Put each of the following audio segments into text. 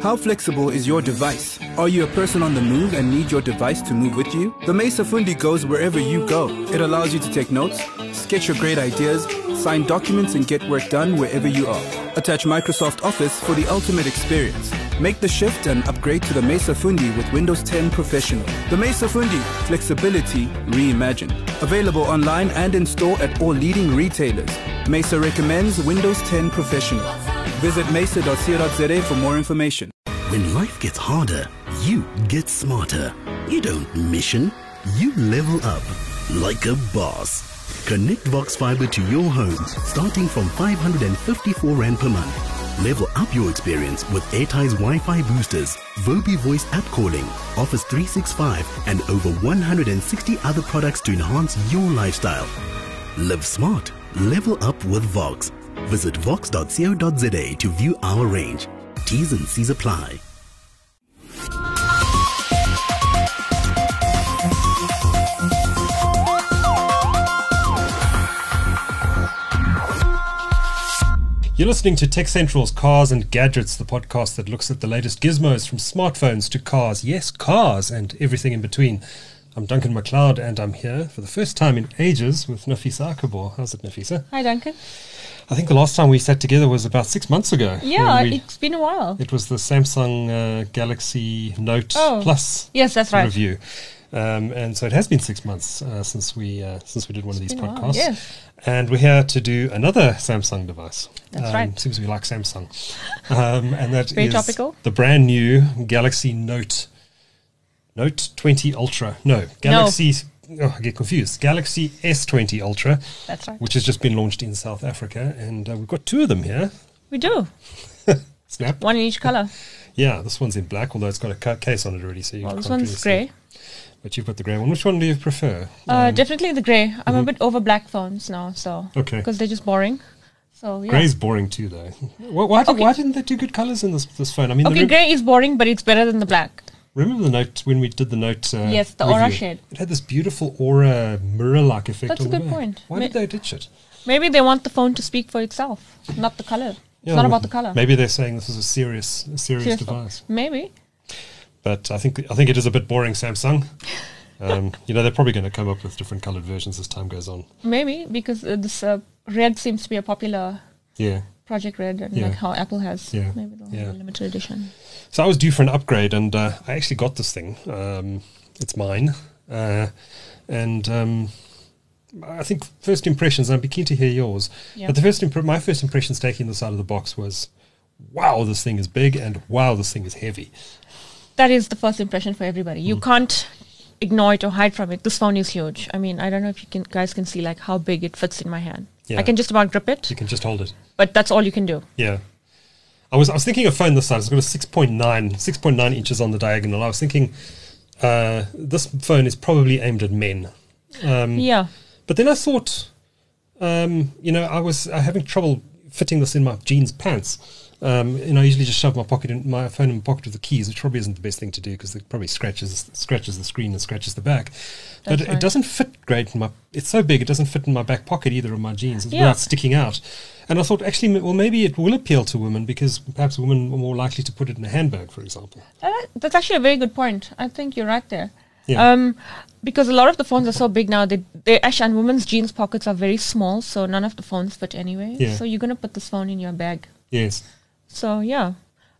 How flexible is your device? Are you a person on the move and need your device to move with you? The Mesa Fundi goes wherever you go. It allows you to take notes, sketch your great ideas, sign documents, and get work done wherever you are. Attach Microsoft Office for the ultimate experience. Make the shift and upgrade to the Mesa Fundi with Windows 10 Professional. The Mesa Fundi, flexibility reimagined. Available online and in store at all leading retailers. Mesa recommends Windows 10 Professional. Visit mesa.co.za for more information. When life gets harder, you get smarter. You don't mission, you level up like a boss. Connect Vox Fiber to your home starting from 554 Rand per month. Level up your experience with Airties Wi-Fi boosters, Vobi voice app calling, Office 365 and over 160 other products to enhance your lifestyle. Live smart, level up with Vox. Visit vox.co.za to view our range. T's and C's apply. You're listening to Tech Central's Cars and Gadgets, the podcast that looks at the latest gizmos from smartphones to cars. Yes, cars and everything in between. I'm Duncan McLeod, and I'm here for the first time in ages with Nafisa Akabor. How's it, Nafisa? Hi, Duncan. I think the last time we sat together was about six months ago. Yeah, we- it's been a while. it was the Samsung uh, Galaxy Note Oh, Plus yes, that's right. review. Um, and so it has been six months uh, since we uh, since we did one of these been a while, podcasts. yes. And we're here to do another Samsung device. That's um, right. Seems we like Samsung. Um, and that Very is topical. the brand new Galaxy Note Note 20 Ultra. No, Galaxy. Oh, I get confused. Galaxy S20 Ultra, That's right. which has just been launched in South Africa, and uh, we've got two of them here. We do. Snap. One in each color. Yeah, this one's in black, although it's got a ca- case on it already, so you Well, this really one's see. grey. But you've got the grey one. Which one do you prefer? Uh, Um, definitely the grey. I'm a bit over black phones now, so Okay. because they're just boring. So yeah. Grey's boring too, though. Why, why, did, Okay. why didn't they do good colours in this this phone? I mean, Okay, rem- grey is boring, but it's better than the black. Remember the note when we did the note? Uh, Yes, the aura review? shade. It had this beautiful aura mirror-like effect. That's a the good point. Why Ma- did they ditch it? Maybe they want the phone to speak for itself, not the color. Yeah, it's not well, about the color. Maybe they're saying this is a serious, a serious Serious device. Maybe. But I think I think it is a bit boring, Samsung. Um, you know, they're probably going to come up with different coloured versions as time goes on. Maybe because uh, this uh, red seems to be a popular Yeah. Project Red, and Yeah. like how Apple has. Yeah. Maybe they'll Yeah. have a limited edition. So I was due for an upgrade, and uh, I actually got this thing. Um, it's mine, uh, and um, I think first impressions. I'd be keen to hear yours. Yeah. But the first, impre- my first impressions taking this out of the box was, "Wow, this thing is big," and "Wow, this thing is heavy." that is the first impression for everybody. Mm. You can't ignore it or hide from it. This phone is huge. I mean, I don't know if you can guys can see like how big it fits in my hand. Yeah. I can just about grip it, You can just hold it. but that's all you can do. Yeah. I was I was thinking of phone this size. It's got a 6.9, 6.9 inches on the diagonal. I was thinking uh, this phone is probably aimed at men. Um, Yeah. But then I thought, um, you know, I was uh, having trouble fitting this in my jeans pants. Um, you know, I usually just shove my pocket in my phone in my pocket with the keys, which probably isn't the best thing to do because it probably scratches scratches the screen and scratches the back. but That's it doesn't fit great in my. It's so big, it doesn't fit in my back pocket either of my jeans Yeah. without sticking out. And I thought, actually, well, maybe it will appeal to women because perhaps women are more likely to put it in a handbag, for example. Uh, that's actually a very good point. I think you're right there. Yeah. Um, because a lot of the phones are so big now, they, they actually, and women's jeans pockets are very small, so none of the phones fit anyway. Yeah. So you're going to put this phone in your bag. Yes. So yeah.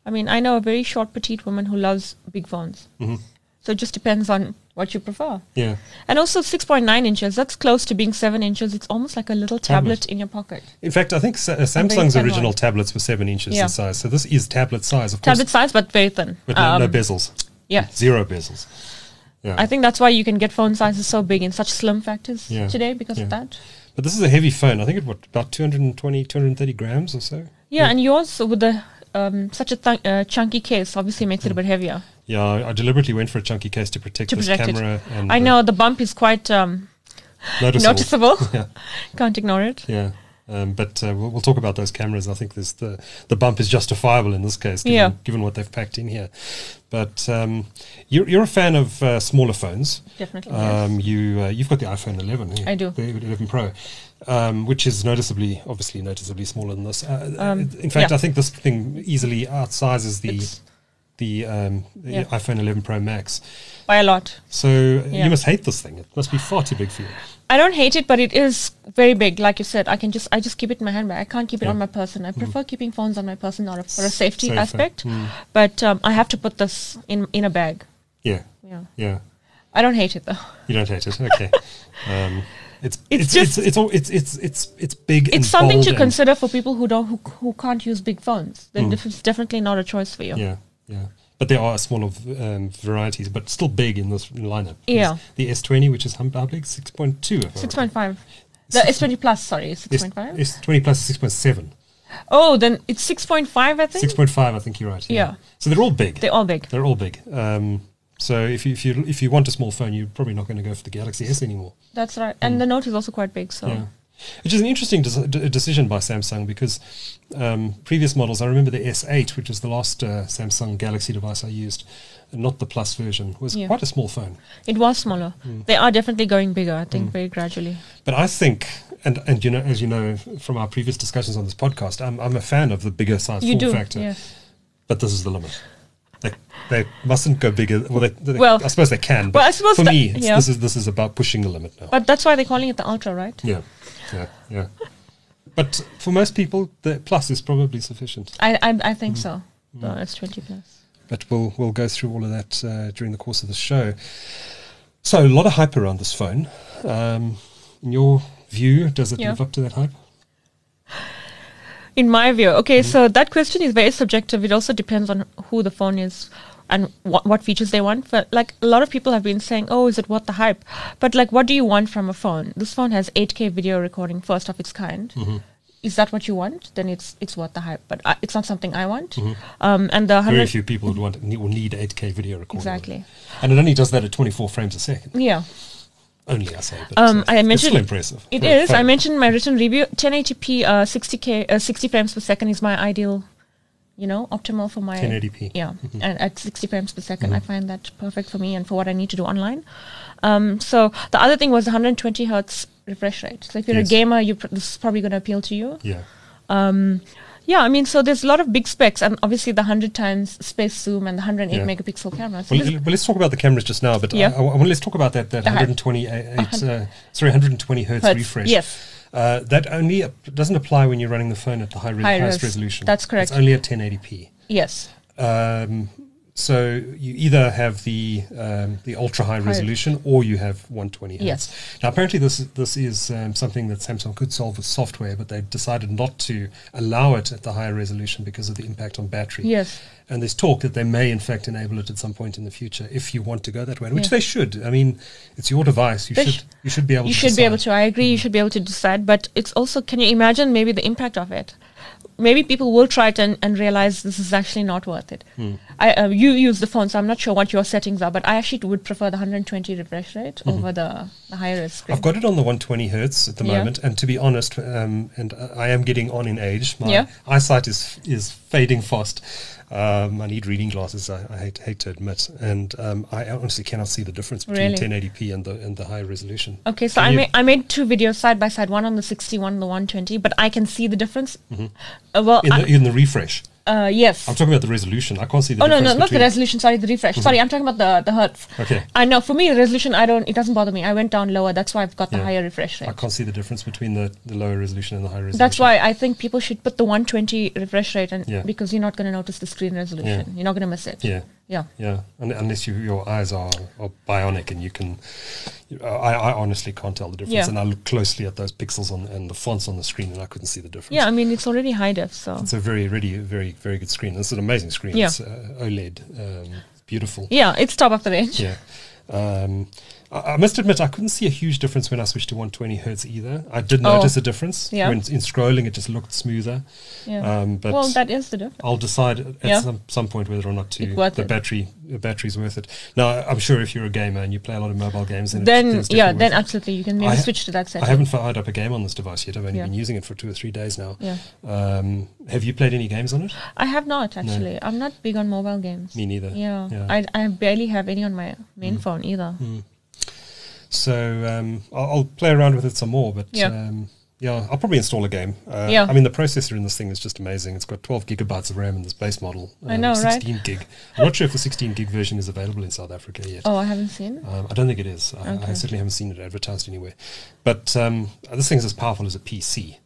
I mean, I know a very short, petite woman who loves big phones. hmm So it just depends on what you prefer. Yeah. And also 6.9 inches, that's close to being 7 inches. It's almost like a little Tablet. tablet, in your pocket. In fact, I think Sa- uh, Samsung's original tablets were seven inches Yeah. in size, so this is tablet size. Of course, Tablet size, but very thin. But no, no Um, bezels. Yeah. Zero bezels. Yeah. I think that's why you can get phone sizes so big in such slim factors Yeah. today because Yeah. of that. but this is a heavy phone. I think it what about 220, 230 grams or so. Yeah, Yeah. and yours with the um, such a th- uh, chunky case obviously makes it a bit heavier. Yeah, I, I deliberately went for a chunky case to protect To this protect camera. And I uh, know the bump is quite um, noticeable. noticeable. Yeah. Can't ignore it. Yeah. Um, but uh, we'll, we'll talk about those cameras. I think there's the the bump is justifiable in this case, given, Yeah. given what they've packed in here. But um, you're, you're a fan of uh, smaller phones. Definitely. Um, yes. you uh, you've got the iPhone 11. yeah, I do. The 11 Pro, um, which is noticeably, obviously, noticeably smaller than this. Uh, Um, in fact, yeah. I think this thing easily outsizes the It's the, um, the Yeah. iPhone 11 Pro Max. by a lot. So Yeah. you must hate this thing. It must be far too big for you. I don't hate it, but it is very big. Like you said, I can just I just keep it in my handbag. I can't keep it on my person. I prefer keeping phones on my person of, for a safety Safer. aspect. Mm. But um, I have to put this in in a bag. Yeah, Yeah, yeah. I don't hate it though. You don't hate it, okay? It's It's it's just- it's it's all, it's it's it's it's big. and It's something to consider for people who don't who, who can't use big phones. Then Mm. it's definitely not a choice for you. Yeah, yeah. But there are smaller um, varieties, but still big in this lineup. Yeah. The S20, which is how big? Six point two. Six point five. The S twenty plus, sorry, six point five. S20 plus is six point seven. Oh, then it's six point five, I think. Six point five, I think you're right. Yeah. So they're all big. They're all big. They're all big. Um, so if you if you if you want a small phone, you're probably not going to go for the Galaxy S anymore. That's right. And the Note is also quite big. So Mm. Yeah. Which is an interesting des- d- decision by Samsung because um, previous models, I remember the S8, which is the last uh, Samsung Galaxy device I used, not the Plus version, was Yeah. quite a small phone. it was smaller. Mm. They are definitely going bigger. I think very gradually. But I think, and, and you know, as you know from our previous discussions on this podcast, I'm, I'm a fan of the bigger size You form do. factor. Yeah. But this is the limit. They, they mustn't go bigger. Well, they, they- Well- I suppose they can. But well, I suppose for that- me, it's, yeah. this is this is about pushing the limit now. But that's why they're calling it the Ultra, right? yeah, yeah, yeah. But for most people, the plus is probably sufficient. I I, I think Mm. so. The S twenty plus. But we'll we'll go through all of that uh, during the course of the show. So a lot of hype around this phone. Um, in your view, does it Yeah. live up to that hype? In my view, okay, Mm-hmm. so that question is very subjective. It also depends on who the phone is and what, what features they want. But like a lot of people have been saying, oh, is it worth the hype? But like, what do you want from a phone? This phone has 8K video recording, first of its kind. Mm-hmm. Is that what you want? Then it's it's worth the hype. But uh, it's not something I want. Um, and the Mm-hmm. Very few people would want will need 8K video recording. exactly. And it only does that at 24 frames a second. Yeah. Only. But Um, I it's mentioned still impressive. It for a is. I mentioned my written review, 1080p, uh, 60k, uh, 60 frames per second is my ideal, you know, optimal for my 1080p. Yeah, Mm-hmm. and at 60 frames per 2nd I find that perfect for me and for what I need to do online. Um, so the other thing was 120 hertz refresh rate. So if you're Yes. a gamer, you pr- this is probably going to appeal to you. Yeah. Um, yeah, I mean, so there's a lot of big specs, and obviously the 100 times space zoom and the 108 Yeah. megapixel camera. So Well, well, let's talk about the cameras just now, but Yeah. I, I, want let's talk about that that 128, uh, sorry, 120 hertz, Hertz, refresh. yes. Uh, that only doesn't apply when you're running the phone at the high, re- High highest res. resolution. That's correct. It's only at 1080p. yes, Um, so you either have the um, the ultra high resolution or you have 120 hertz. Yes. Now apparently this is, this is um, something that Samsung could solve with software, but they decided not to allow it at the higher resolution because of the impact on battery. yes. And there's talk that they may, in fact, enable it at some point in the future if you want to go that way, which Yeah. they should. I mean, it's your device. You They should sh- you should be able. you to should be able to i agree you should be able to decide but it's also can you imagine maybe the impact of it maybe people will try it and, and realize this is actually not worth it Hmm. I, uh, you use the phone so i'm not sure what your settings are but i actually would prefer the 120 refresh rate over the, the higher screen Mm-hmm. I've got it on the 120 hertz at the Yeah. moment, and to be honest, um, and uh, I am getting on in age. My Yeah. eyesight is is fading fast. Um, I need reading glasses. I, I hate hate to admit, and um, I honestly cannot see the difference between Really? 1080p and the and the high resolution. Okay, so Can I made I made two videos side by side, one on the 60, one on the 120, but I can see the difference. Uh, well, Mm-hmm. in the in the refresh. Uh, yes. I'm talking about the resolution. I can't see the Oh no, no, not the resolution. Sorry, the refresh. Sorry, I'm talking about the the hertz. Okay. I know. For me, the resolution, I don't. It doesn't bother me. I went down lower. That's why I've got the Yeah. higher refresh rate. I can't see the difference between the, the lower resolution and the higher resolution. That's why I think people should put the 120 refresh rate, and Yeah. because you're not going to notice the screen resolution. Yeah. You're not going to miss it. Yeah. Yeah. Yeah, Un unless you, your eyes are, are bionic and you can, I, I honestly can't tell the difference. Yeah. And I look closely at those pixels on and the fonts on the screen, and I couldn't see the difference. Yeah. I mean, it's already high def, so it's a very, really, very, very good screen. It's an amazing screen. Yeah. It's uh, OLED, um, beautiful. yeah, it's top of the range. Yeah. Um, I, must admit, I couldn't see a huge difference when I switched to 120 hertz either. I did Oh. notice a difference. Yeah. When in scrolling, it just looked smoother. Yeah. Um, but well, that is the difference. I'll decide at Yeah. some, some point whether or not to the it. battery the battery's worth it. Now I'm sure if you're a gamer and you play a lot of mobile games, then, Then yeah, then absolutely you can maybe ha- switch to that setting. I haven't fired up a game on this device yet. I've only Yeah. been using it for two or three days now. Yeah. Um, have you played any games on it? I have not actually. I'm not big on mobile games. Me neither. Yeah, Yeah. I, I barely have any on my main Mm. phone either. So um, I'll, I'll play around with it some more. But Yeah. um, Yeah, I'll probably install a game. Uh, Yeah. I mean, the processor in this thing is just amazing. It's got 12 gigabytes of RAM in this base model. I know, right? 16 gig. I'm not sure if the 16 gig version is available in South Africa yet. Oh, I haven't seen. Um, I don't think it is. I, I certainly haven't seen it advertised anywhere. But um, this thing's as powerful as a PC.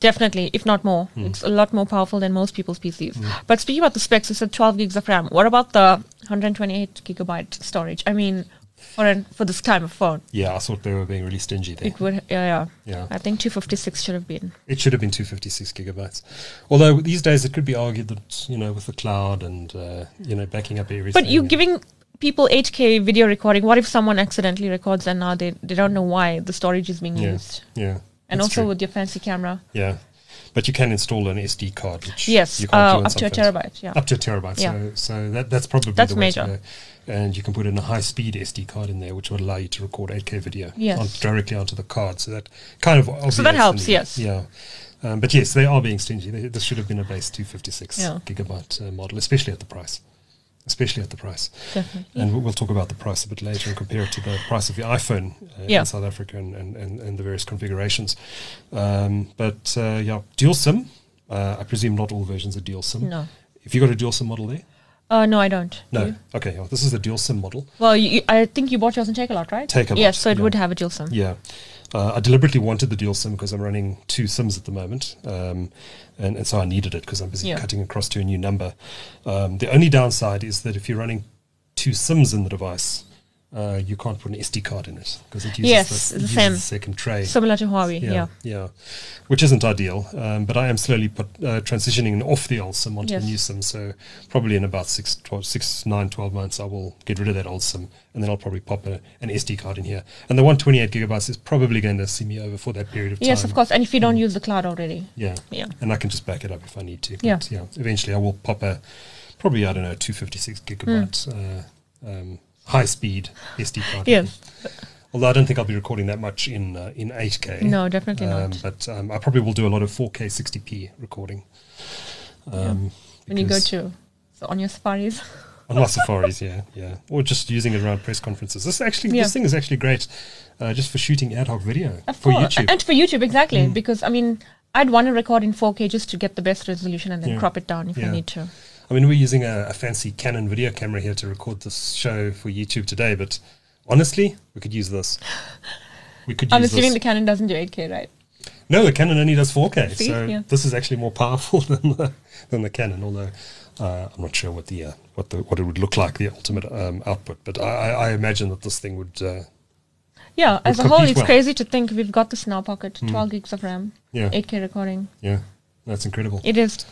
Definitely, if not more. Hmm. It's a lot more powerful than most people's PCs. But speaking about the specs, you said 12 gigs of RAM. What about the 128 gigabyte storage? I mean, for an, for this kind of phone, Yeah, I thought they were being really stingy there. it would. Yeah, yeah. Yeah. I think 256 should have been. It should have been 256 gigabytes. Although these days it could be argued that, you know, with the cloud and, uh, you know, backing up everything. But you're giving people 8K video recording. What if someone accidentally records and now they, they don't know why the storage is being Yeah, used? yeah. And also true. with your fancy camera. Yeah. But you can install an SD card, which Yes, you can't uh, on up to a terabyte. Yeah. Up to a terabyte. Yeah. So, so that, that's probably That's the way major. to go. And you can put in a high speed SD card in there, which would allow you to record 8K video Yes. on, directly onto the card. So that kind of So that helps, need. yes. Yeah. Um, but yes, they are being stingy. They, this should have been a base 256 Yeah. gigabyte uh, model, especially at the price. Especially at the price. Definitely. And we'll- we'll talk about the price a bit later and compare it to the price of the iPhone uh, Yeah. in South Africa and, and, and, and the various configurations. Um, but uh, yeah, dual SIM. Uh, I presume not all versions are dual SIM. No. If you got a dual SIM model there? Uh, no, I don't. No. You? Okay, well, this is the dual SIM model. Well, you, I think you bought yours in Takealot, right? Takealot, Yes, so it yeah. would have a dual SIM. Yeah. Uh, I deliberately wanted the dual SIM because I'm running two SIMs at the moment. Um, and, and so I needed it because I'm busy Yeah. cutting across to a new number. Um, the only downside is that if you're running two SIMs in the device, uh, you can't put an SD card in it because it uses, Yes, the, the same. the second tray. Similar to Huawei, yeah, yeah. yeah, which isn't ideal. Um, but I am slowly put, uh, transitioning off the old SIM onto Yes. the new SIM. So probably in about six, 12, six, nine, 12 months, I will get rid of that old SIM, and then I'll probably pop a, an SD card in here. And the 128 gigabytes is probably going to see me over for that period of time. Yes, of course. And if you don't use the cloud already. Yeah, Yeah. and I can just back it up if I need to. But Yeah. yeah. Eventually, I will pop a probably I don't know 256 gigabyte uh, um, high speed SD card. Yes. Although I don't think I'll be recording that much in uh, in 8K. No, definitely Um, not. But um, I probably will do a lot of 4K 60p recording. Um, When you go to so on your safaris. on my safaris, yeah, yeah, or just using it around press conferences. This actually, Yeah. this thing is actually great, uh, just for shooting ad hoc video Of for course. YouTube. Mm. And for YouTube, exactly. Because, I mean, I'd want to record in 4K just to get the best resolution and then Yeah. crop it down if Yeah. I need to. I mean, we're using a, a fancy Canon video camera here to record this show for YouTube today, but honestly, we could use this. We could I'm assuming this. the Canon doesn't do 8K, right? no, the Canon only does 4K, See? so Yeah. this is actually more powerful than the, than the Canon. Although uh, I'm not sure what the uh, what the what it would look like the ultimate um, output, but I, I imagine that this thing would. Uh, Yeah, as a whole, it's well. crazy to think we've got this in our pocket 12 gigs of RAM, Yeah. 8K recording. yeah, that's incredible. It is.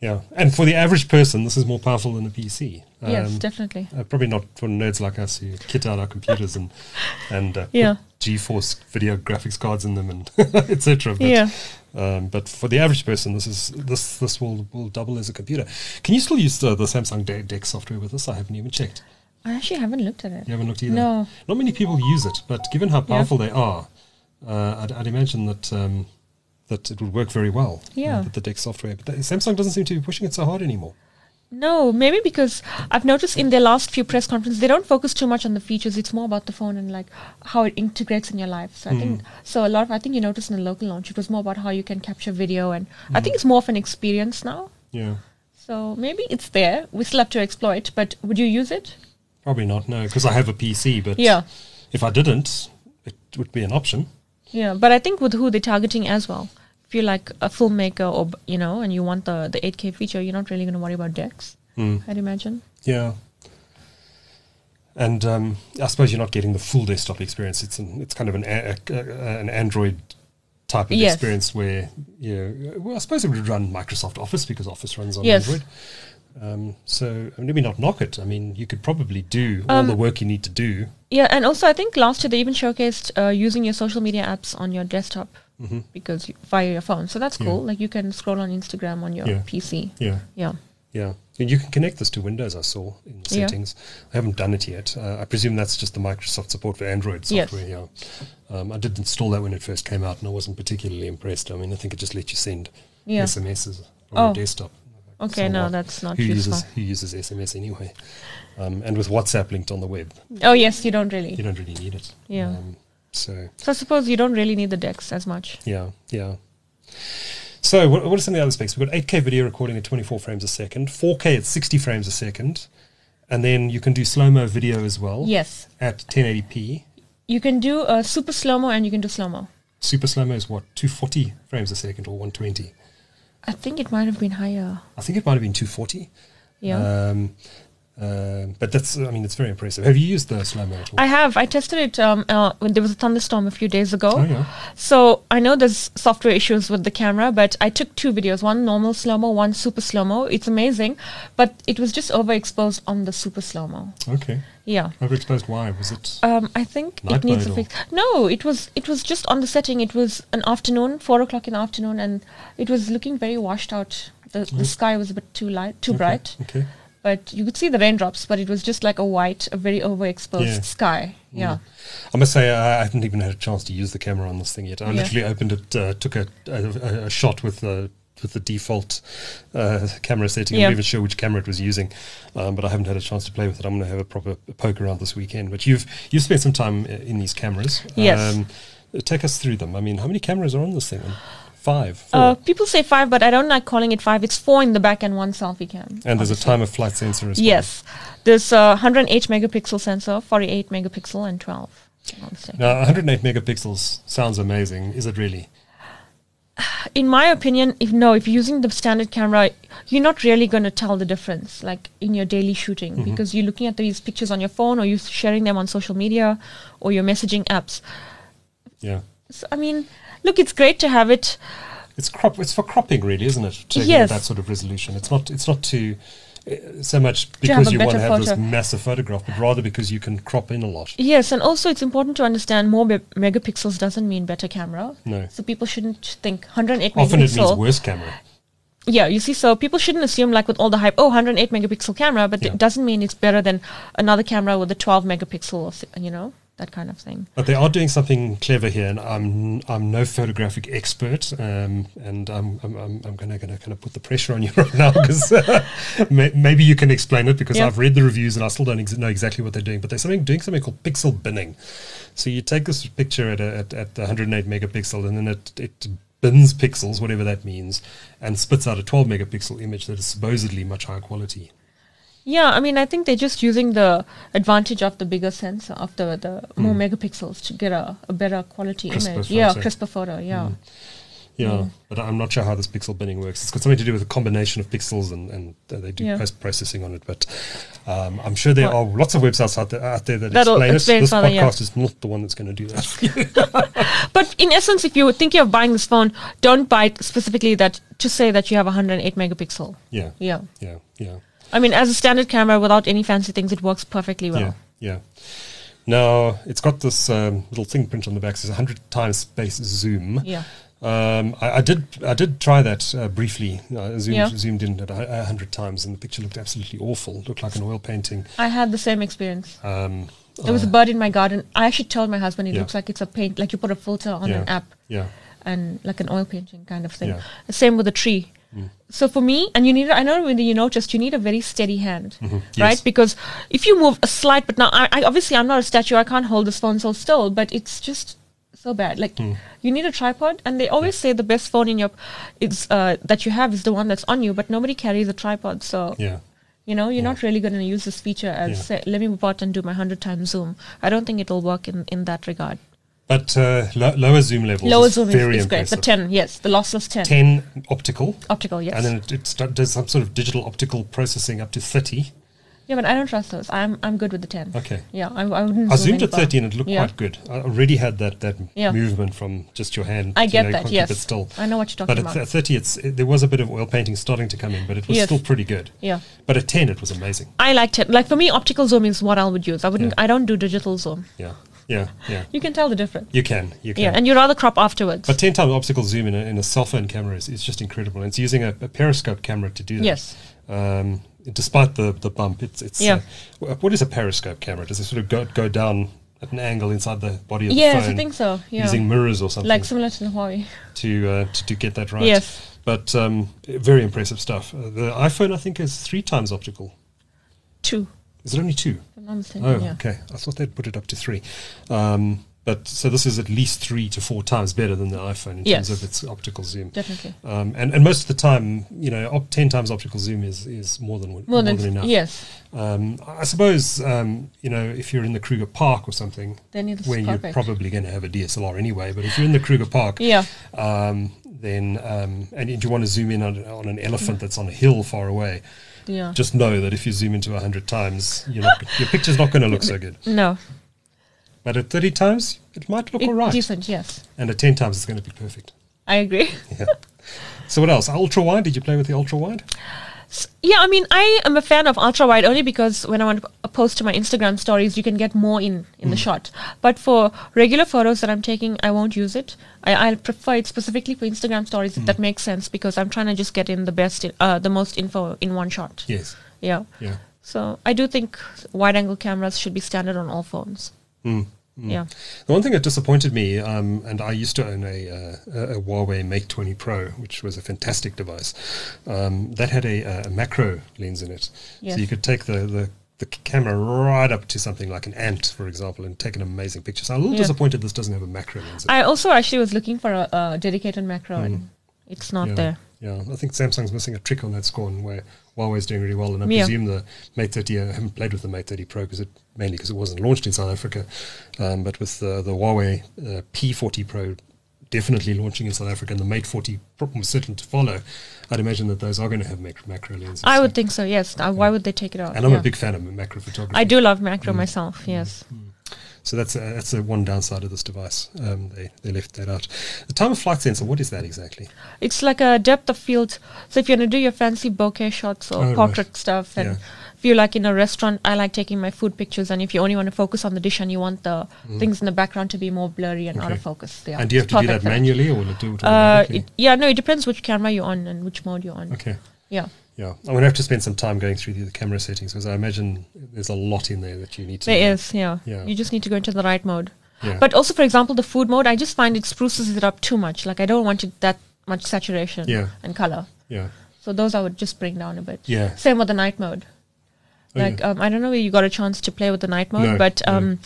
Yeah, and for the average person, this is more powerful than a PC. yes, Um, definitely. Uh, probably not for nerds like us who kit out our computers and and uh, Yeah. GeForce video graphics cards in them and etc. But, Yeah. Um, but for the average person, this is this this will will double as a computer. Can you still use the, the Samsung De- DeX software with this? I haven't even checked. I actually haven't looked at it. You haven't looked either. No. Not many people use it, but given how powerful they are, uh, I'd, I'd imagine that. Um, that it would work very well Yeah. with the DeX software. But the, Samsung doesn't seem to be pushing it so hard anymore. No, maybe because I've noticed in their last few press conferences, they don't focus too much on the features. It's more about the phone and like how it integrates in your life. So I Hmm. think so. A lot of I think you noticed in the local launch, it was more about how you can capture video, and Hmm. I think it's more of an experience now. Yeah. So maybe it's there. We still have to exploit. But would you use it? Probably not, no, because I have a PC. But Yeah. if I didn't, it would be an option. Yeah, but I think with who they're targeting as well. If you're like a filmmaker or you know, and you want the the 8K feature, you're not really going to worry about DeX. Mm. I'd imagine. Yeah. And um, I suppose you're not getting the full desktop experience. It's an, it's kind of an a, a, an Android type of Yes. experience where you know, well, I suppose it would run Microsoft Office because Office runs on Yes. Android. Um, so I mean, maybe not knock it. I mean, you could probably do all Um, the work you need to do. Yeah, and also I think last year they even showcased uh, using your social media apps on your desktop Mm-hmm. because you, via your phone. So that's Yeah. cool. Like you can scroll on Instagram on your Yeah. PC. Yeah. Yeah. Yeah, and you can connect this to Windows. I saw in Yeah. settings. I haven't done it yet. Uh, I presume that's just the Microsoft support for Android Yes. software. Yeah, um, I did install that when it first came out, and I wasn't particularly impressed. I mean, I think it just lets you send Yeah. SMSs on Oh. your desktop. Okay, no, that's not who useful. uses who uses SMS anyway? Um, and with WhatsApp linked on the web, Oh yes, you don't really. you don't really need it. Yeah. Um, So So I suppose you don't really need the DeX as much. yeah, yeah. So what, what are some of the other specs? We've got 8K video recording at 24 frames a second, 4K at 60 frames a second, and then you can do slow mo video as well. Yes. At 1080p. You can do a super slow mo and you can do slow mo. Super slow mo is what 240 frames a second or 120. I think it might have been higher. I think it might have been 240. Yeah. Um, um, but that's, I mean, it's very impressive. Have you used the slow mo at all? I have. I tested it um, uh, when there was a thunderstorm a few days ago. Oh, yeah. So I know there's software issues with the camera, but I took two videos one normal slow mo, one super slow mo. It's amazing, but it was just overexposed on the super slow mo. Okay. Yeah. Overexposed. Why was it? Um, I think it needs a fix. No, it was it was just on the setting. It was an afternoon, four o'clock in the afternoon, and it was looking very washed out. The the sky was a bit too light, too Okay, bright, Okay. But you could see the raindrops. But it was just like a white, a very overexposed Yeah. sky. Yeah. I must say, I I haven't even had a chance to use the camera on this thing yet. I Yeah. literally opened it, uh, took a, a, a- shot with the with the default uh, camera setting. I'm not even sure which camera it was using, um, but I haven't had a chance to play with it. I'm going to have a proper poke around this weekend. But you've you've spent some time in these cameras. Yes. Um, take us through them. I mean, how many cameras are on this thing? Five. Uh, people say five, but I don't like calling it five. It's four in the back and one selfie cam. and there's a time of flight sensor as well. Yes, there's a 108 megapixel sensor, 48 megapixel, and 12. if I'm not mistaken. Now, 108 megapixels sounds amazing. Is it really? in my opinion, if no, if you're using the standard camera, you're not really going to tell the difference, like in your daily shooting, Mm-hmm. because you're looking at these pictures on your phone, or you're sharing them on social media, or your messaging apps. Yeah. So, I mean, look, it's great to have it. It's crop. It's for cropping, really, isn't it? To get Yes. that sort of resolution. It's not. It's not to uh, so much because you want to have this massive photograph, but rather because you can crop in a lot. Yes, and also it's important to understand more me- megapixels doesn't mean better camera. No. So people shouldn't think 108 Often it means worse camera. Yeah, you see, so people shouldn't assume like with all the hype, oh, 108 megapixel camera, but Yeah. it doesn't mean it's better than another camera with a 12 megapixel, you know, that kind of thing. But they are doing something clever here, and I'm I'm no photographic expert, um, and I'm I'm, I'm, gonna gonna kind of put the pressure on you right now because may, maybe you can explain it because Yeah. I've read the reviews and I still don't ex- know exactly what they're doing. But they're something doing something called pixel binning. So you take this picture at a, at, at 108 megapixel, and then it it bins pixels, whatever that means, and spits out a 12 megapixel image that is supposedly much higher quality. Yeah, I mean, I think they're just using the advantage of the bigger sensor, of the, the more megapixels to get a, a better quality. Crisper image. Yeah, photo. crisper photo, yeah. Yeah, Mm. but I'm not sure how this pixel binning works. It's got something to do with a combination of pixels, and, and uh, they do Yeah. post processing on it. But um, I'm sure there are lots of websites out there, out there that That'll explain explain This podcast yeah. is not the one that's going to do that. But in essence, if you're thinking of buying this phone, don't buy it specifically that to say that you have 108 megapixel. yeah, Yeah. yeah, yeah, I mean, as a standard camera without any fancy things, it works perfectly well. yeah, yeah. Now it's got this um, little fingerprint on the back. It says 100 times space zoom. Yeah. Um, I, I did I did try that uh, briefly. I zoomed, Yeah. zoomed in at a, hundred times, and the picture looked absolutely awful. Looked like an oil painting. I had the same experience. Um, There was a uh, bird in my garden. I actually told my husband it Yeah. looks like it's a paint, like you put a filter on Yeah. an app yeah. and like an oil painting kind of thing. Yeah. Same with a tree. Mm. So for me, and you need, I know when you noticed, you need a very steady hand, Mhm. right? Because if you move a slight, but now I, I obviously I'm not a statue, I can't hold this phone so still, but it's just so bad. Like Mm. you need a tripod, and they always say the best phone in your is uh, that you have is the one that's on you, but nobody carries a tripod, so Yeah. you know you're Yeah. not really going to use this feature as Yeah. say, let me move out and do my hundred times zoom. I don't think it'll work in in that regard. But uh, lo- lower zoom levels Lower is zoom is, very is great. The ten, yes, the lossless ten, 10 optical, optical, yes. and then it, it does some sort of digital optical processing up to 30. yeah, but I don't trust those. I'm I'm good with the ten. Okay. Yeah, I, I wouldn't. I zoom zoomed at 30 and it looked Yeah. quite good. I already had that, that Yeah. movement from just your hand. I you get know, that. Yes, still. I know what you're talking at about. at 30, it's, it, there was a bit of oil painting starting to come in, but it was Yes. still pretty good. yeah, But at 10, it was amazing. I liked it. Like for me, optical zoom is what I would use. I wouldn't. Yeah. I don't do digital zoom. Yeah, yeah, yeah. You can tell the difference. You can, you can. Yeah, and you rather crop afterwards. but 10 times optical zoom in a, in a cell phone camera is, is just incredible. And it's using a, a periscope camera to do that. yes, Um, despite the, the bump, it's, it's Yeah. uh, what is a periscope camera? Does it sort of go, go down at an angle inside the body of the phone? yes, I think so. Yeah, using mirrors or something like similar to the Huawei. to, uh, to to get that right? Yes. But um, very impressive stuff. Uh, the iPhone, I think, is three times optical. Two. Is it only two? If I'm mistaken. Oh, yeah. okay. I thought they'd put it up to three. Um, But so this is at least three to four times better than the iPhone in Yes. terms of its optical zoom. Definitely. Um, and, and most of the time, you know, op- 10 times optical zoom is, is more than, More than, enough. yes. Um, I suppose, um, you know, if you're in the Kruger Park or something, Then where you're probably going to have a DSLR anyway, but if you're in the Kruger Park, Yeah. um, then, um, and you want to zoom in on, on an elephant that's on a hill far away, Yeah. just know that if you zoom into 100 times, not, your picture's not going to look so good. no. But at 30 times, it might look It- all right. Decent, yes. And at 10 times, it's going to be perfect. I agree. Yeah. so what else? Ultra wide? Did you play with the ultra wide? Yeah, I mean, I am a fan of ultra wide only because when I want to post to my Instagram stories, you can get more in in the shot. But for regular photos that I'm taking, I won't use it. I, I prefer it specifically for Instagram stories if that makes sense because I'm trying to just get in the best, in, uh, the most info in one shot. Yes. Yeah. Yeah. So I do think wide angle cameras should be standard on all phones. Mm. Yeah. The one thing that disappointed me, um, and I used to own a, uh, a Huawei Mate 20 Pro, which was a fantastic device. Um, that had a, a macro lens in it, Yes. so you could take the, the the camera right up to something like an ant, for example, and take an amazing picture. So I'm a little Yeah. disappointed this doesn't have a macro lens. I also actually was looking for a, a dedicated macro and it's not yeah, there. Yeah, I think Samsung's missing a trick on that score, and where Huawei's doing really well. And I Yeah. presume the Mate 30. I haven't played with the Mate 30 Pro because it mainly because it wasn't launched in South Africa, um, but with the the Huawei uh, P40 Pro definitely launching in South Africa, and the Mate 40 Pro was certain to follow. I'd imagine that those are going to have mac- macro lenses. I so- would think so, yes. Uh, why would they take it out? and I'm Yeah. a big fan of macro photography. I do love macro myself, yes. So that's a, that's a one downside of this device. Um, they they left that out. The time of flight sensor. What is that exactly? It's like a depth of field. So if you're going to do your fancy bokeh shots or Oh, right. portrait stuff, and Yeah. if you're like in a restaurant, I like taking my food pictures. And if you only want to focus on the dish and you want the things in the background to be more blurry and out of Mm. Focus, yeah, and do you have to do that manually, or will it do it Uh, automatically? it, yeah, no, it depends which camera you're on and which mode you're on. okay. Yeah, Yeah, I'm going to have to spend some time going through the, the camera settings because I imagine there's a lot in there that you need to. there know. is. Yeah. Yeah. you just need to go into the right mode. Yeah. But also, for example, the food mode, I just find it spruces it up too much. Like I don't want it that much saturation Yeah. and color. yeah, So those I would just bring down a bit. Yeah. Same with the night mode. Oh, like yeah. um, I don't know where you got a chance to play with the night mode, No, but no. um,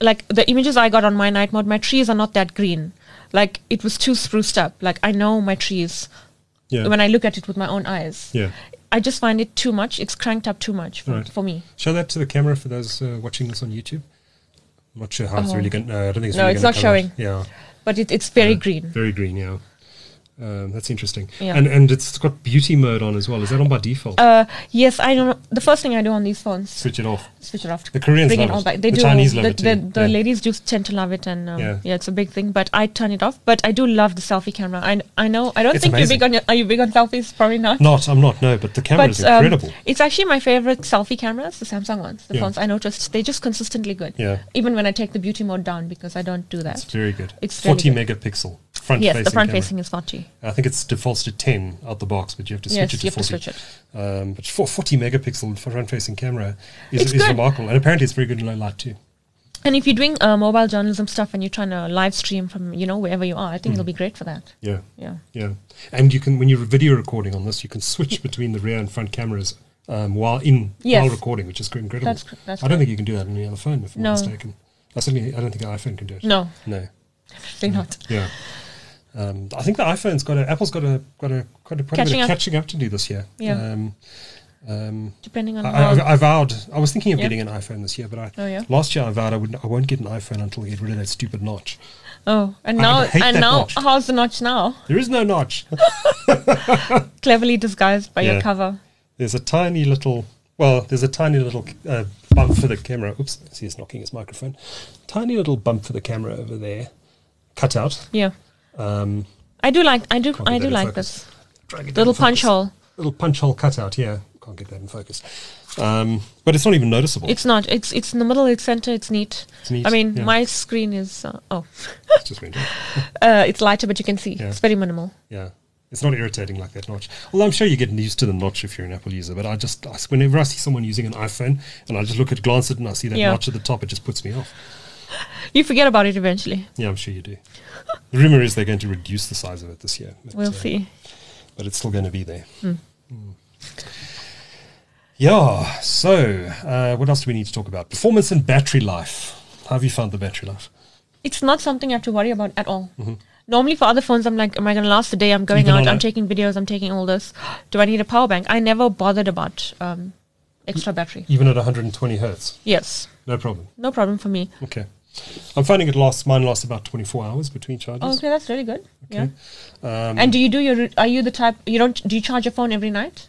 like the images I got on my night mode, my trees are not that green. Like it was too spruced up. Like I know my trees yeah. when I look at it with my own eyes. yeah. I just find it too much. It's cranked up too much for, Right. for me. Show that to the camera for those uh, watching this on YouTube. I'm not sure how it's Oh. really going. to... Uh, I don't think it's No, really it's not come out. showing. Yeah, But it, it's very Yeah. green. very green. Yeah, um, that's interesting. Yeah. And and it's got beauty mode on as well. Is that on by default? Uh, yes, I don't know. The first thing I do on these phones, Switch it off. switch it off. The Koreans bring love it back. They The do. Chinese love the, it the, too. the Yeah. ladies do tend to love it, and um, Yeah. yeah. it's a big thing. But I turn it off. But I do love the selfie camera. I I know. I don't It's think amazing. you're big on. Your, are you big on selfies? Probably not. Not, I'm not. No, but the camera is um, incredible. it's actually my favorite selfie cameras, the Samsung ones. The phones I noticed they're just consistently good. Yeah. Even when I take the beauty mode down because I don't do that. It's very good. It's really 40 good. megapixel front facing. yes, the front camera. facing is 40. I think it's defaults to 10 out the box, but you have to switch Yes, it to you have to 40. switch it. Um, but for 40 megapixel front facing camera is, is remarkable. And apparently it's very good in low light too. And if you're doing uh, mobile journalism stuff and you're trying to live stream from you know wherever you are, I think it'll be great for that. Yeah. Yeah. Yeah. And you can, when you're video recording on this, you can switch between the rear and front cameras um, while in Yes. while recording, which is incredible. That's that's I don't think you can do that on any other phone, if I'm No. not mistaken. I certainly, I don't think an iPhone can do it. No, No. they're not. Yeah. Um, I think the iPhone's got a, Apple's got a, got a, quite a, quite a bit Catching of up. catching up to do this year. Yeah. Um, um, Depending on I. I, I vowed. I was thinking of Yeah. getting an iPhone this year, but I Oh, yeah? last year I vowed I would. I won't get an iPhone until we get rid of that stupid notch. oh, and now and now notch. how's the notch now? There is no notch. Cleverly disguised by Yeah. your cover. there's a tiny little. Well, there's a tiny little uh, bump for the camera. Oops, see, he's knocking his microphone. Tiny little bump for the camera over there, cut out. Yeah, Um, I do like. I do. I do like focus. this drag it down little punch hole. Little punch hole cutout. Yeah, can't get that in focus. Um, but it's not even noticeable. It's not. It's it's in the middle. It's center. It's neat. It's neat, I mean, yeah. my screen is uh, oh, It's just off. uh, it's lighter, but you can see Yeah. it's very minimal. Yeah. It's not irritating like that notch. Well, I'm sure you're getting used to the notch if you're an Apple user, but I just, I, whenever I see someone using an iPhone and I just look at, glance at it and I see that Yeah. notch at the top, it just puts me off. You forget about it eventually. Yeah, I'm sure you do. the rumor is they're going to reduce the size of it this year. But, We'll uh, see. But it's still going to be there. Mm. Yeah, so uh, what else do we need to talk about? Performance and battery life. How have you found the battery life? it's not something I have to worry about at all. Normally, for other phones, I'm like, am I going to last the day? I'm going Mm-hmm. Out, I'm taking videos, I'm taking all this. Do I need a power bank? I never bothered about um, extra battery. Even at 120 hertz, Yes, no problem. no problem for me. Okay. I'm finding it lasts, mine lasts about 24 hours between charges. Oh, okay, that's really good. Yeah. Um, And do you do your? Are you the type? You don't? Do you charge your phone every night?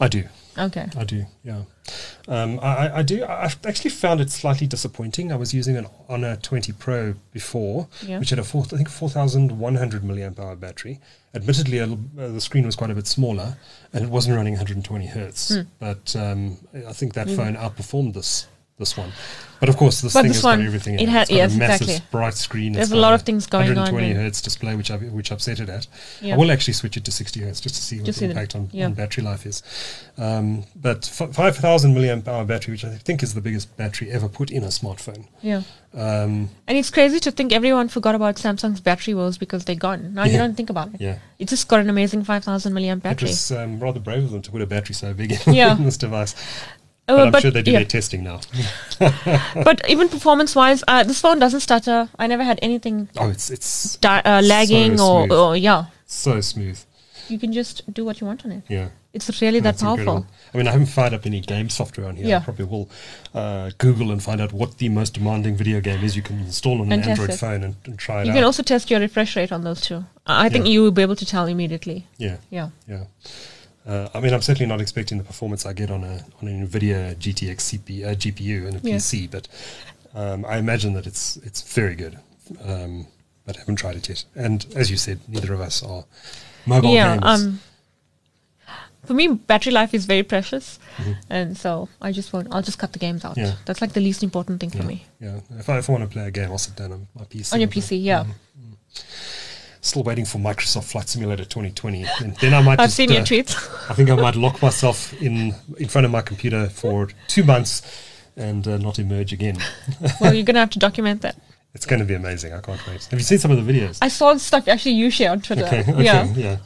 I do. Okay. I do, yeah. Um, I, I- do. I- I've actually found it slightly disappointing. I was using an Honor 20 Pro before, Yeah. which had a four, I think 4,100 milliamp hour battery. Admittedly, a, uh, the screen was quite a bit smaller, and it wasn't running 120 hertz. Hmm. But um, I think that phone outperformed this this one. But of course, this But thing this has one, got everything. it It's yes, a massive exactly. bright screen. There's a lot of things going on 120 hertz display, which I which I've set it at. Yeah. I will actually switch it to 60 hertz just to see what Just the impact on, yeah. on battery life is. Um, but f- 5,000 milliamp hour battery, which I think is the biggest battery ever put in a smartphone. Yeah. Um, And it's crazy to think everyone forgot about Samsung's battery woes because they're gone. Now you don't think about it. yeah, It just got an amazing 5,000 milliamp it battery. was um, rather brave of them to put a battery so big in, Yeah. in this device. Uh, But I'm sure they do yeah. their testing now. but even performance-wise, uh, this phone doesn't stutter. I never had anything Oh, it's it's di- uh, lagging So or, or yeah. so smooth. You can just do what you want on it. Yeah. It's really that That's powerful. incredible. I mean, I haven't fired up any game software on here. Yeah. I probably will uh, Google and find out what the most demanding video game is you can install on And an Android it. phone and, and try it You out. can also test your refresh rate on those too. I I think Yeah. you will be able to tell immediately. yeah. Yeah. Yeah. Uh, I mean, I'm certainly not expecting the performance I get on a on an NVIDIA GTX CP, uh, GPU and a Yeah. PC, but um, I imagine that it's it's very good. Um, but I haven't tried it yet. And as you said, neither of us are mobile yeah. gamers. Um, for me, battery life is very precious, and so I just won't. I'll just cut the games out. Mm-hmm. Yeah. That's like the least important thing for me yeah. If I if I want to play a game, I'll sit down on my PC. on your. PC. Yeah, Still waiting for Microsoft Flight Simulator 2020, and then I might. I've just, seen your uh, tweets. I think I might lock myself in in front of my computer for two months and uh, not emerge again. well, you're gonna have to document that. It's going to be amazing. I can't wait. Have you seen some of the videos? I saw stuff actually you share on Twitter. Okay, okay, Yeah. yeah.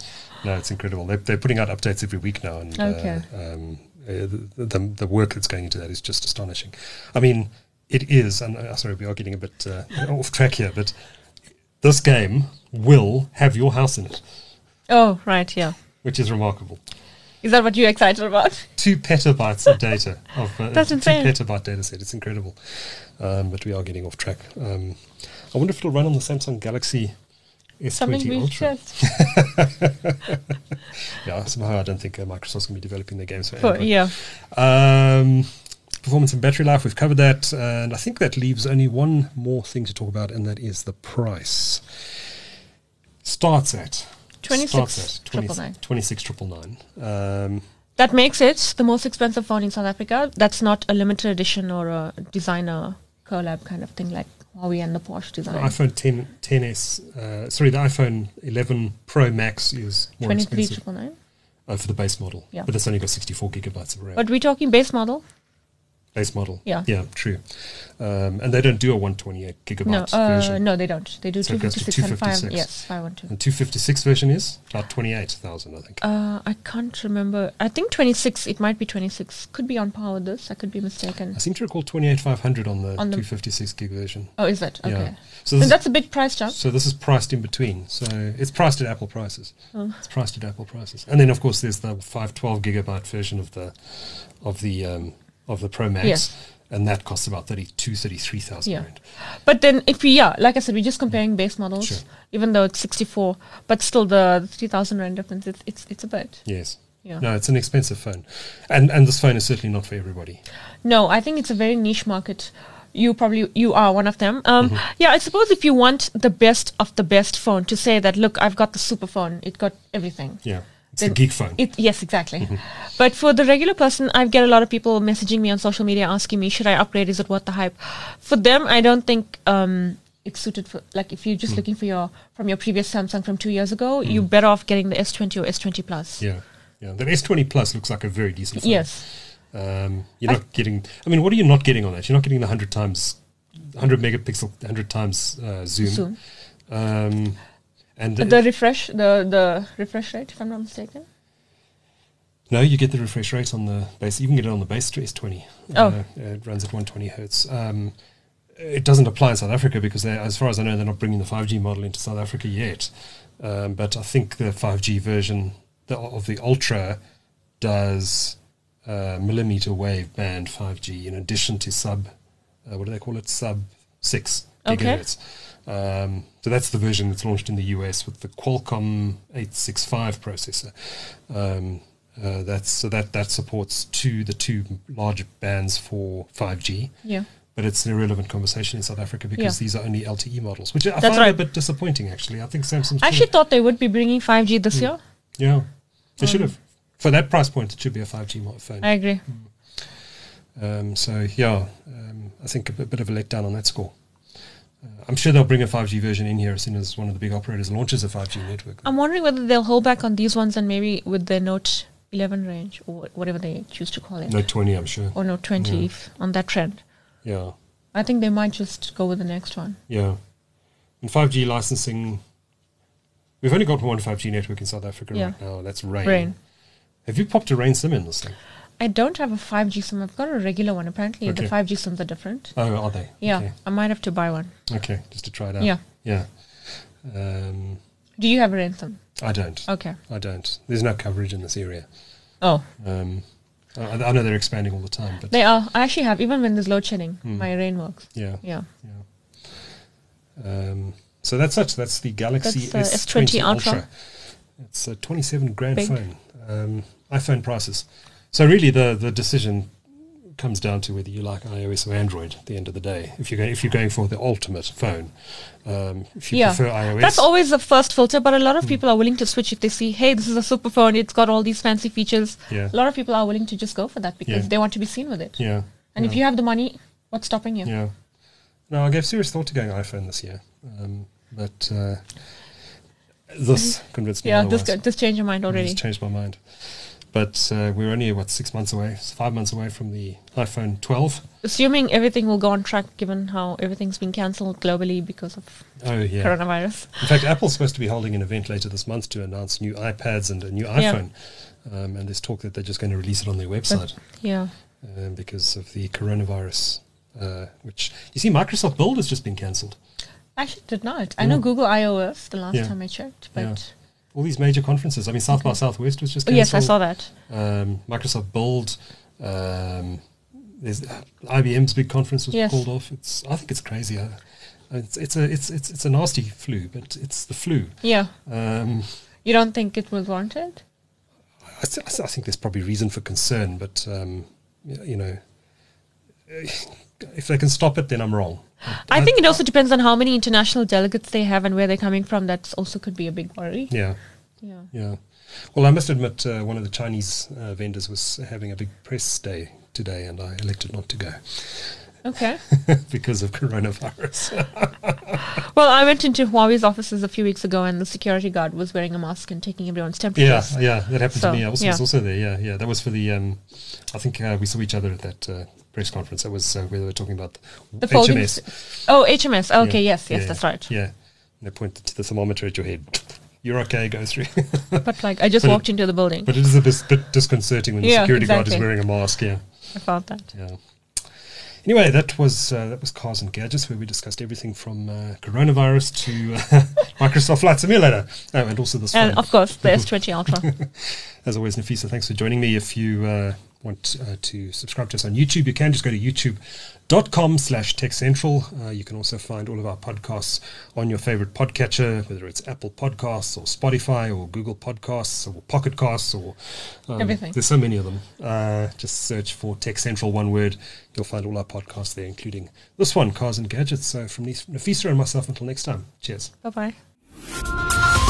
No, it's incredible. They're, they're putting out updates every week now, and Okay. uh, um, uh, the, the the work that's going into that is just astonishing. I mean, it is. And uh, sorry, we are getting a bit uh, off track here, but this game will have your house in it, Oh, right. Yeah. which is remarkable. Is that what you're excited about? Two petabytes of data of uh, That's two petabyte data set. It's incredible, um, but we are getting off track. Um, I wonder if it'll run on the Samsung Galaxy Something S20 we Ultra. shared. Yeah, somehow I don't think uh, Microsoft's going to be developing their games for For, yeah. Um, performance and battery life, we've covered that. And I think that leaves only one more thing to talk about, and that is the price. Starts at 26 starts at triple nine. 26 triple nine. Um, That makes it the most expensive phone in South Africa. That's not a limited edition or a designer collab kind of thing like Huawei and the Porsche the design. iPhone 10, 10s, uh, sorry, the iPhone 11 Pro Max is more Twenty three expensive triple nine. uh, for the base model. Yeah. But it's only got 64 gigabytes of RAM. But we're talking base model. Base model. Yeah. Yeah, true. Um, and they don't do a 128 gigabyte No, uh, version. no, they don't. They do So it two goes to fifty six and five. 256. Yes, five one two. And 256 version is about 28,000, I think. Uh, I can't remember. I think twenty six. It might be twenty six. Could be on par with this. I could be mistaken. I seem to recall 28,500 on the On the- 256 gig version. Oh, is it? Yeah. Okay. So that's a big price jump. so this is priced in between. So it's priced at Apple prices. Oh. It's priced at Apple prices. And then of course there's the 512 gigabyte version of the of the um, of the Pro Max. Yes. And that costs about 32, 33,000 Yeah. rand. But then, if we, yeah, like I said, we're just comparing base models, Sure. even though it's 64, but still the 3,000 rand difference, it's, it's, it's a bit. Yes. Yeah. No, it's an expensive phone. And and this phone is certainly not for everybody. No, I think it's a very niche market. You probably, you are one of them. Um, Mm-hmm. Yeah, I suppose if you want the best of the best phone to say that, look, I've got the super phone, it got everything. Yeah. It's a geek phone. It, yes, exactly. Mm-hmm. But for the regular person, I get a lot of people messaging me on social media asking me, should I upgrade? Is it worth the hype? For them, I don't think um, it's suited for, like, if you're Mm. just looking for your, from your previous Samsung from two years ago, you're better off getting the S20 or S20 Plus. yeah. Yeah. The S20 Plus looks like a very decent phone. Yes. Um, you're I- not getting. I mean, what are you not getting on that? You're not getting the hundred times, hundred megapixel, hundred times uh, zoom. Zoom. Um, and The refresh, the, the refresh rate, if I'm not mistaken. no, you get the refresh rate on the base. You can get it on the base S20. Oh. Uh, it runs at 120 hertz. Um, it doesn't apply in South Africa because, as far as I know, they're not bringing the 5G model into South Africa yet. Um, but I think the 5G version the, of the Ultra does uh, millimeter wave band 5G in addition to sub, uh, what do they call it? Sub 6 Okay. gigahertz. Um, so that's the version that's launched in the US with the Qualcomm 865 processor. Um, uh, that's so that that supports two the two large bands for 5G. Yeah. But it's an irrelevant conversation in South Africa because Yeah. these are only LTE models, which I That's find right. a bit disappointing. Actually, I think Samsung. I actually thought they would be bringing 5G this year. yeah, they should have. For that price point, it should be a 5G mo- phone. I agree. Um, so yeah, um, I think a bit, bit of a letdown on that score. Uh, I'm sure they'll bring a 5G version in here as soon as one of the big operators launches a 5G network. I'm wondering whether they'll hold back on these ones and maybe with the Note 11 range or whatever they choose to call it. Note 20, I'm sure. Or Note 20 Yeah. if on that trend. Yeah, I think they might just go with the next one. yeah. And 5G licensing, we've only got one 5G network in South Africa Yeah. right now. That's Rain. Rain. Have you popped a Rain SIM in this thing? I don't have a 5G SIM. I've got a regular one. Apparently, the 5G SIMs are different. Oh, are they? Yeah, Okay. I might have to buy one. Okay, just to try it out. Yeah. Yeah. Um, Do you have a Rain SIM? I don't. Okay. I don't. There's no coverage in this area. Oh, Um, I, I know they're expanding all the time, but they are. I actually have, even when there's load shedding, Hmm. my Rain works. yeah, Yeah. yeah. Um, so that's it. That's the Galaxy That's, uh, S20 S20 Ultra. Ultra. It's a 27 grand Big. phone. Um, iPhone prices. So really, the the decision comes down to whether you like iOS or Android. At the end of the day, if you're going if you're going for the ultimate phone, um, if you Yeah. prefer iOS, That's always the first filter, but a Hmm. lot of people are willing to switch if they see, hey, this is a super phone, it's got all these fancy features. Yeah. A lot of people are willing to just go for that because Yeah. they want to be seen with it. Yeah. And if you have the money, what's stopping you? Yeah. No, I gave serious thought to going iPhone this year, um, but uh, this convinced me. Yeah, this, otherwise. this changed your mind already. It's changed my mind. But uh, we're only what six months away, five months away from the iPhone 12. Assuming everything will go on track given how everything's been cancelled globally because of Oh yeah. coronavirus. In fact, Apple's supposed to be holding an event later this month to announce new iPads and a new Yeah. iPhone. Um, and there's talk that they're just going to release it on their website Yeah. um, because of the coronavirus. Uh, which you see, Microsoft Build has just been cancelled. Actually, did not. I know Yeah. Google I/O's the last Yeah. time I checked, but Yeah. All these major conferences. I mean, South by Southwest was just oh, cancelled. yes, I saw that. um, Microsoft Build. Um, there's uh, IBM's big conference was Yes. called off. It's I think it's crazy. Uh, it's it's a it's it's it's a nasty flu, but it's the flu. Yeah. Um, You don't think it was wanted? I, th- I th- I think there's probably reason for concern, but um, you know, if they can stop it, then I'm wrong. I think it also depends on how many international delegates they have and where they're coming from. That also could be a big worry. Yeah, Yeah. yeah. Well, I must admit, uh, one of the Chinese uh, vendors was having a big press day today, and I elected not to go Okay. because of coronavirus. well, I went into Huawei's offices a few weeks ago, and the security guard was wearing a mask and taking everyone's temperature. Yeah, yeah, that happened So, to me. I was, yeah. was also there. Yeah, yeah. That was for the. Um, I think uh, we saw each other at that uh, press conference. That was uh, where they were talking about The folding HMS. Oh, HMS. Okay, Yeah, yes, yes, yeah, that's right. Yeah, and they pointed to the thermometer at your head. You're okay. Go through. But like, I just But it- walked into the building. but it is a bit, bit disconcerting when the Yeah, security guard is wearing a mask. Yeah, I felt that. yeah. Anyway, that was uh, that was cars and gadgets, where we discussed everything from uh, coronavirus to uh, Microsoft Flight Simulator, oh, and also this And phone. of course, the S20 Ultra. As always, Nafisa, thanks for joining me. If you uh, want uh, to subscribe to us on YouTube, you can just go to youtube.com slash techcentral. Uh, you can also find all of our podcasts on your favorite podcatcher, whether it's Apple Podcasts or Spotify or Google Podcasts or Pocket Casts or um, Everything. There's so many of them. Uh, just search for Tech Central, one word. You'll find all our podcasts there, including this one, Cars and Gadgets. So from Nafisa and myself, until next time, cheers. bye bye.